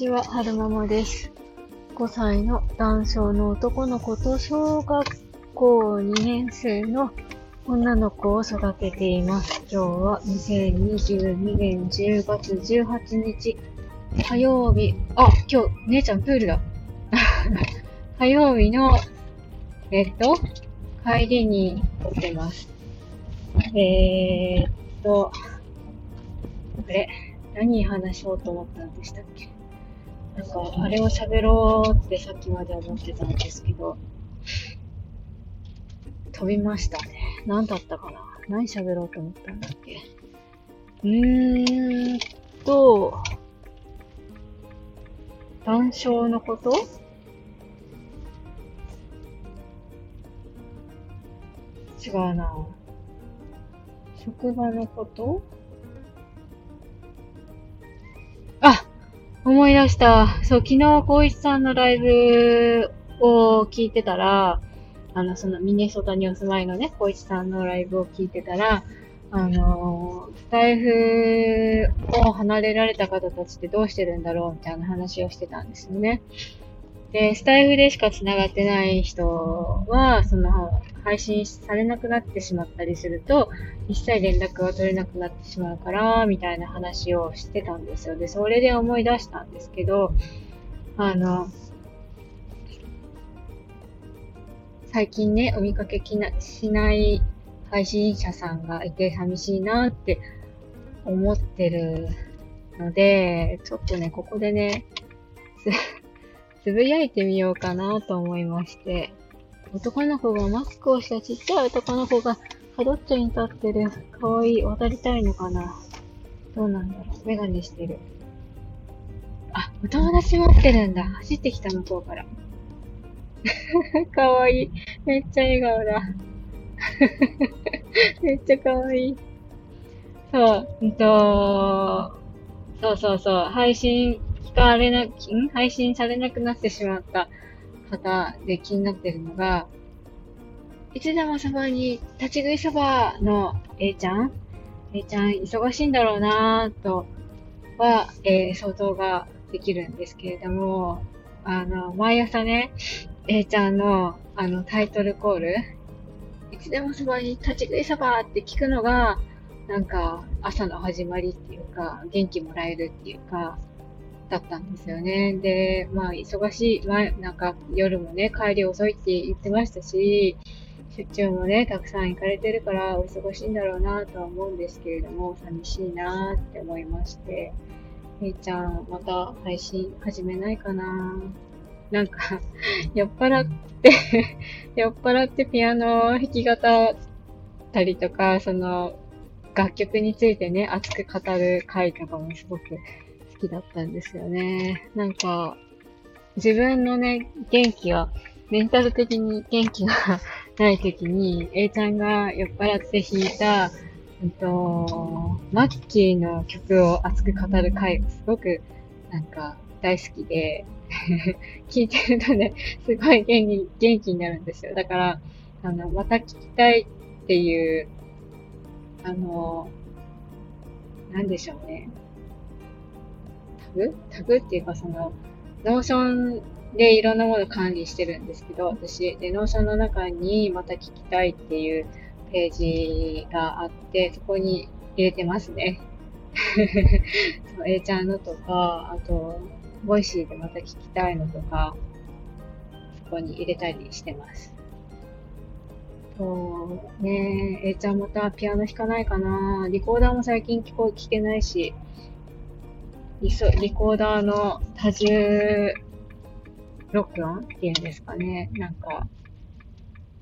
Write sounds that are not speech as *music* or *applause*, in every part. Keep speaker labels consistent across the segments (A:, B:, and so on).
A: ちは、はるままです。5歳の男性の男の子と小学校2年生の女の子を育てています。今日は2022年10月18日火曜日。あ、今日姉ちゃんプールだ。*laughs* 火曜日の、えっと、帰りに撮ってます。えー、っと、あれ？何話しようと思ったんでしたっけ？なんか、あれを喋ろうってさっきまで思ってたんですけど、飛びましたね。何だったかな？何喋ろうと思ったんだっけ？うーんと、談笑のこと？違うな。職場のこと？思い出した。そう、昨日、光一さんのライブを聞いてたら、あの、そのミネソタにお住まいのね、光一さんのライブを聞いてたら、あの、スタイフを離れられた方たちってどうしてるんだろうみたいな話をしてたんですよね。で、スタイフでしか繋がってない人は、その、配信されなくなってしまったりすると、一切連絡が取れなくなってしまうから、みたいな話をしてたんですよ。で、それで思い出したんですけど、あの、最近ね、お見かけきなしない配信者さんがいて寂しいなって思ってるので、ちょっとね、ここでね、つぶやいてみようかなと思いまして、男の子がマスクをしたちっちゃい男の子が角っちょに立ってる。かわいい。渡りたいのかなどうなんだろう。メガネしてる。あ、お友達待ってるんだ。走ってきた向こうから。かわいい。めっちゃ笑顔だ。*laughs* めっちゃかわいい。そう、うんと、そうそうそう。配信聞かれな、配信されなくなってしまった方で気になってるのが、いつでもそばに立ち食いそばの A ちゃん ?A ちゃん忙しいんだろうなぁとは、えー、想像ができるんですけれども、あの、毎朝ね、A ちゃんのあのタイトルコール、いつでもそばに立ち食いそばって聞くのが、なんか朝の始まりっていうか、元気もらえるっていうか、だったんですよね。で、まあ、忙しい、まあ、なんか夜もね、帰り遅いって言ってましたし、出張もね、たくさん行かれてるから、お忙しいんだろうなとは思うんですけれども、寂しいなって思いまして、えいちゃん、また配信始めないかな。なんか、*laughs* 酔っ払って *laughs* 酔っ払ってピアノ弾き語ったりとか、その、楽曲についてね、熱く語る回とかもすごく好きだったんですよね。なんか、自分のね、元気が、メンタル的に元気が *laughs* ない時に、A ちゃんが酔っ払って弾いた、うんと、マッキーの曲を熱く語る回がすごく、なんか、大好きで、*laughs* 聞いてるとね、すごい元気元気になるんですよ。だから、あの、また聞きたいっていう、あの、なんでしょうね。タグ？タグっていうかその、 Notion でいろんなもの管理してるんですけど、私、で、 Notion の中にまた聞きたいっていうページがあって、そこに入れてますね。*laughs* そう A ちゃんのとか、あと、 Voicy でまた聞きたいのとか、そこに入れたりしてます。そう、ねえ、A ちゃんまたピアノ弾かないかなリコーダーも最近聞こ聞けないし、リソリコーダーの多重録音っていうんですかね。なんか、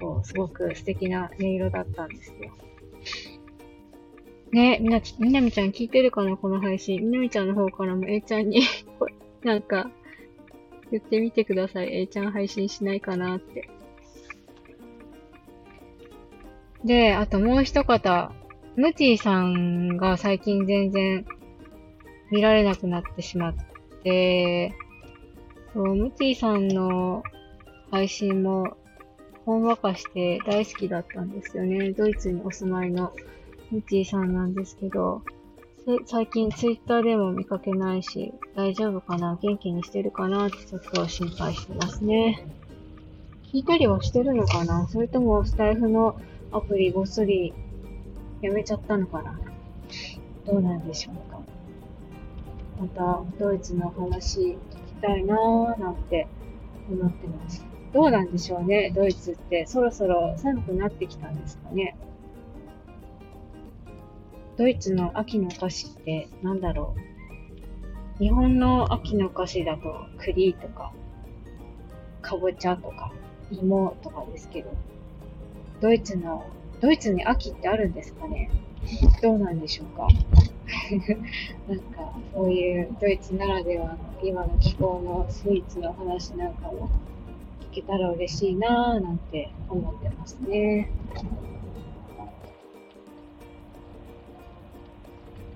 A: そう、すごく素敵な音色だったんですよ。ねみな、みなみちゃん聞いてるかなこの配信。みなみちゃんの方からも A ちゃんに *laughs* なんか、言ってみてください。A ちゃん配信しないかなって。で、あともう一方、ムティさんが最近全然見られなくなってしまって、そう、ムティさんの配信もほんわかして大好きだったんですよね。ドイツにお住まいのムティさんなんですけど、最近ツイッターでも見かけないし、大丈夫かな？元気にしてるかな？ってちょっと心配してますね。聞いたりはしてるのかな？それともスタイフのアプリごっそりやめちゃったのかな？どうなんでしょう？またドイツの話聞きたいなーなんて思ってます。どうなんでしょうね、ドイツってそろそろ寒くなってきたんですかね。ドイツの秋のお菓子って何だろう。日本の秋のお菓子だと栗とか、かぼちゃとか、芋とかですけど、ドイツの、ドイツに秋ってあるんですかねどうなんでしょうか *laughs* なんか、そういうドイツならではの今の気候のスイーツの話なんかも聞けたら嬉しいなぁなんて思ってますね。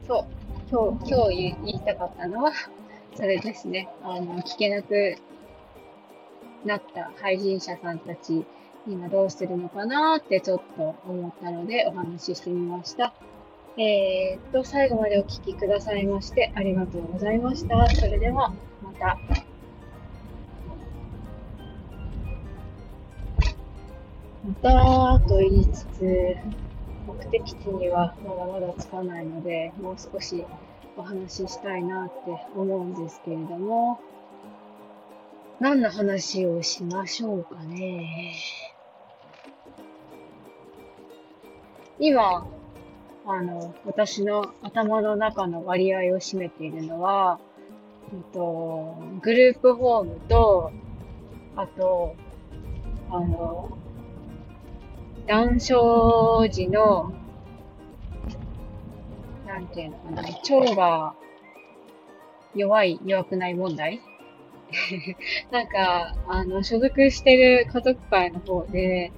A: そう、今日、今日言いたかったのは、*laughs* それですね。あの、聞けなくなった配信者さんたち、今どうしてるのかなってちょっと思ったのでお話ししてみました。えー、っと、最後までお聴きくださいましてありがとうございました。それでは、また。またと言いつつ、目的地にはまだまだつかないので、もう少しお話ししたいなって思うんですけれども、何の話をしましょうかね。今、あの、私の頭の中の割合を占めているのは、えっと、グループホームと、あと、あの、断症時の、なんていうのかな、腸が弱い、弱くない問題？*laughs* なんか、あの、所属してる家族会の方で、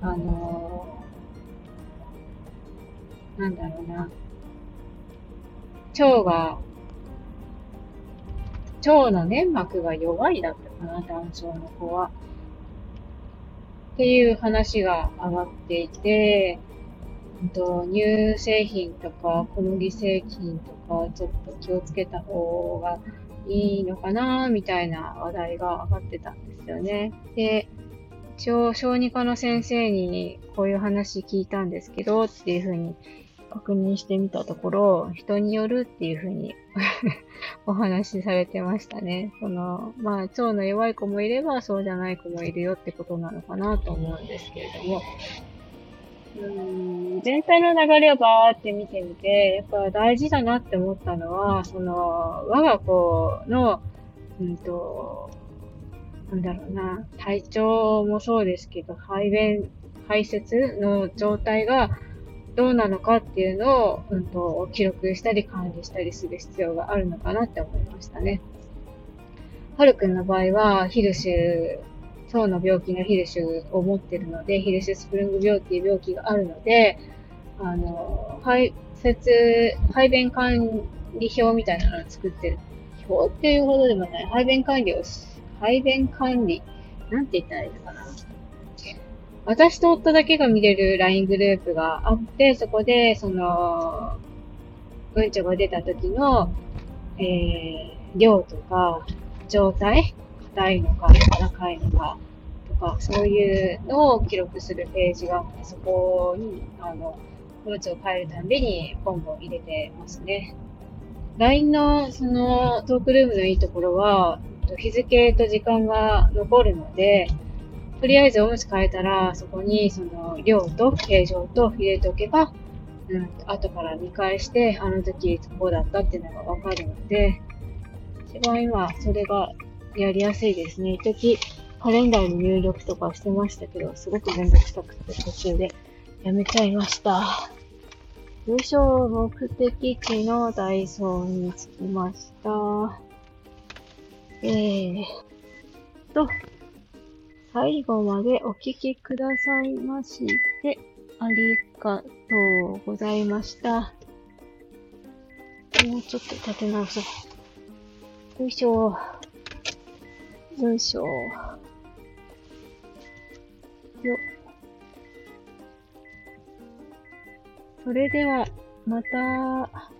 A: あの、なんだろうな、腸が、腸の粘膜が弱いだったかな、男性の子は。っていう話が上がっていて、と乳製品とか小麦製品とかちょっと気をつけた方がいいのかなみたいな話題が上がってたんですよね。で、一応小児科の先生にこういう話聞いたんですけどっていうふうに確認してみたところ、人によるっていうふうに *laughs* お話しされてましたね。その、まあ、腸の弱い子もいれば、そうじゃない子もいるよってことなのかなと思うんですけれども、うん全体の流れをバーって見てみて、やっぱ大事だなって思ったのは、その、我が子の、うんと、なんだろうな、体調もそうですけど、排便、排泄の状態がどうなのかっていうのを、うんと、記録したり管理したりする必要があるのかなって思いましたね。はるくんの場合は、ヒルシュ、腸の病気のヒルシュを持ってるので、ヒルシュスプリング病っていう病気があるので、あの、排泄、排便管理表みたいなのを作ってる。表っていうほどでもない。排便管理を、排便管理、なんて言ったらいいのかな。私と夫だけが見れる LINE グループがあって、そこで、その、うんちょが出た時の、えー、量とか、状態、硬いのか、柔らかいのか、とか、そういうのを記録するページがあって、そこに、あの、うんちを変えるたびに、ポンポン入れてますね。LINE の、その、トークルームのいいところは、日付と時間が残るので、とりあえずおむつ変えたら、そこにその量と形状と入れておけば、うん、後から見返して、あの時こうだったっていうのがわかるので、一番今、それがやりやすいですね。一時、カレンダーに入力とかしてましたけど、すごくめんどくさくて途中でやめちゃいました。優勝目的地のダイソーに着きました。えーと、最後までお聞きくださいまして、ありがとうございました。もうちょっと立て直そう。よいしょ。よいしょ。よそれでは、また。